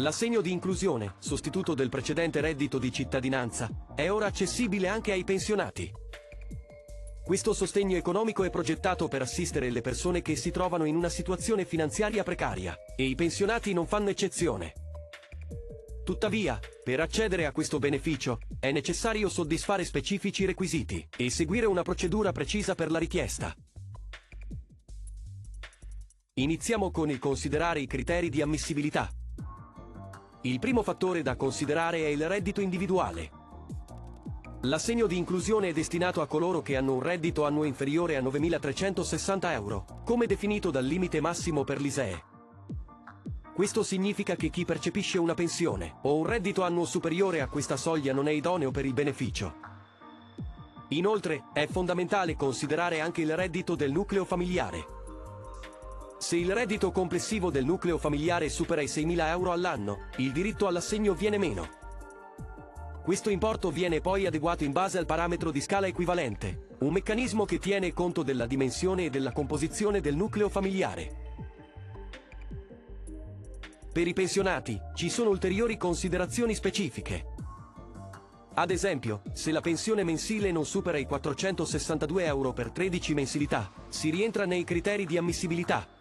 L'assegno di inclusione, sostituto del precedente reddito di cittadinanza, è ora accessibile anche ai pensionati. Questo sostegno economico è progettato per assistere le persone che si trovano in una situazione finanziaria precaria, e i pensionati non fanno eccezione. Tuttavia, per accedere a questo beneficio, è necessario soddisfare specifici requisiti e seguire una procedura precisa per la richiesta. Iniziamo con il considerare i criteri di ammissibilità. Il primo fattore da considerare è il reddito individuale. L'assegno di inclusione è destinato a coloro che hanno un reddito annuo inferiore a 9.360 euro, come definito dal limite massimo per l'ISEE. Questo significa che chi percepisce una pensione o un reddito annuo superiore a questa soglia non è idoneo per il beneficio. Inoltre, è fondamentale considerare anche il reddito del nucleo familiare. Se il reddito complessivo del nucleo familiare supera i 6.000 euro all'anno, il diritto all'assegno viene meno. Questo importo viene poi adeguato in base al parametro di scala equivalente, un meccanismo che tiene conto della dimensione e della composizione del nucleo familiare. Per i pensionati, ci sono ulteriori considerazioni specifiche. Ad esempio, se la pensione mensile non supera i 462 euro per 13 mensilità, si rientra nei criteri di ammissibilità.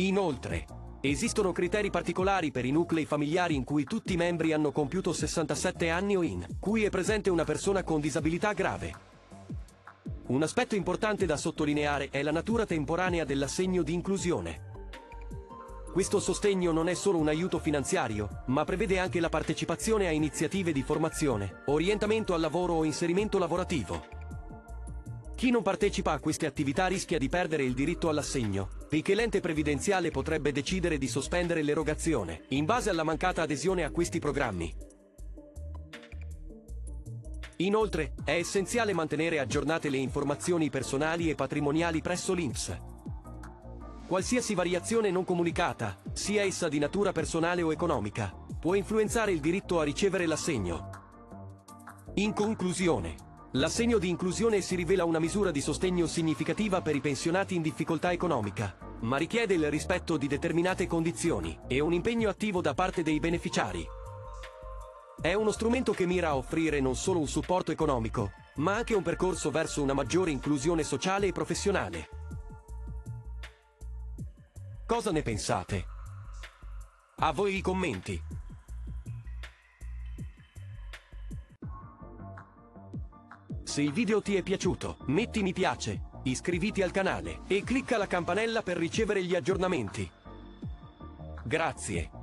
Inoltre, esistono criteri particolari per i nuclei familiari in cui tutti i membri hanno compiuto 67 anni o in cui è presente una persona con disabilità grave. Un aspetto importante da sottolineare è la natura temporanea dell'assegno di inclusione. Questo sostegno non è solo un aiuto finanziario, ma prevede anche la partecipazione a iniziative di formazione, orientamento al lavoro o inserimento lavorativo. Chi non partecipa a queste attività rischia di perdere il diritto all'assegno, poiché l'ente previdenziale potrebbe decidere di sospendere l'erogazione, in base alla mancata adesione a questi programmi. Inoltre, è essenziale mantenere aggiornate le informazioni personali e patrimoniali presso l'INPS. Qualsiasi variazione non comunicata, sia essa di natura personale o economica, può influenzare il diritto a ricevere l'assegno. In conclusione, l'assegno di inclusione si rivela una misura di sostegno significativa per i pensionati in difficoltà economica, ma richiede il rispetto di determinate condizioni e un impegno attivo da parte dei beneficiari. È uno strumento che mira a offrire non solo un supporto economico, ma anche un percorso verso una maggiore inclusione sociale e professionale. Cosa ne pensate? A voi i commenti. Se il video ti è piaciuto, metti mi piace, iscriviti al canale e clicca la campanella per ricevere gli aggiornamenti. Grazie.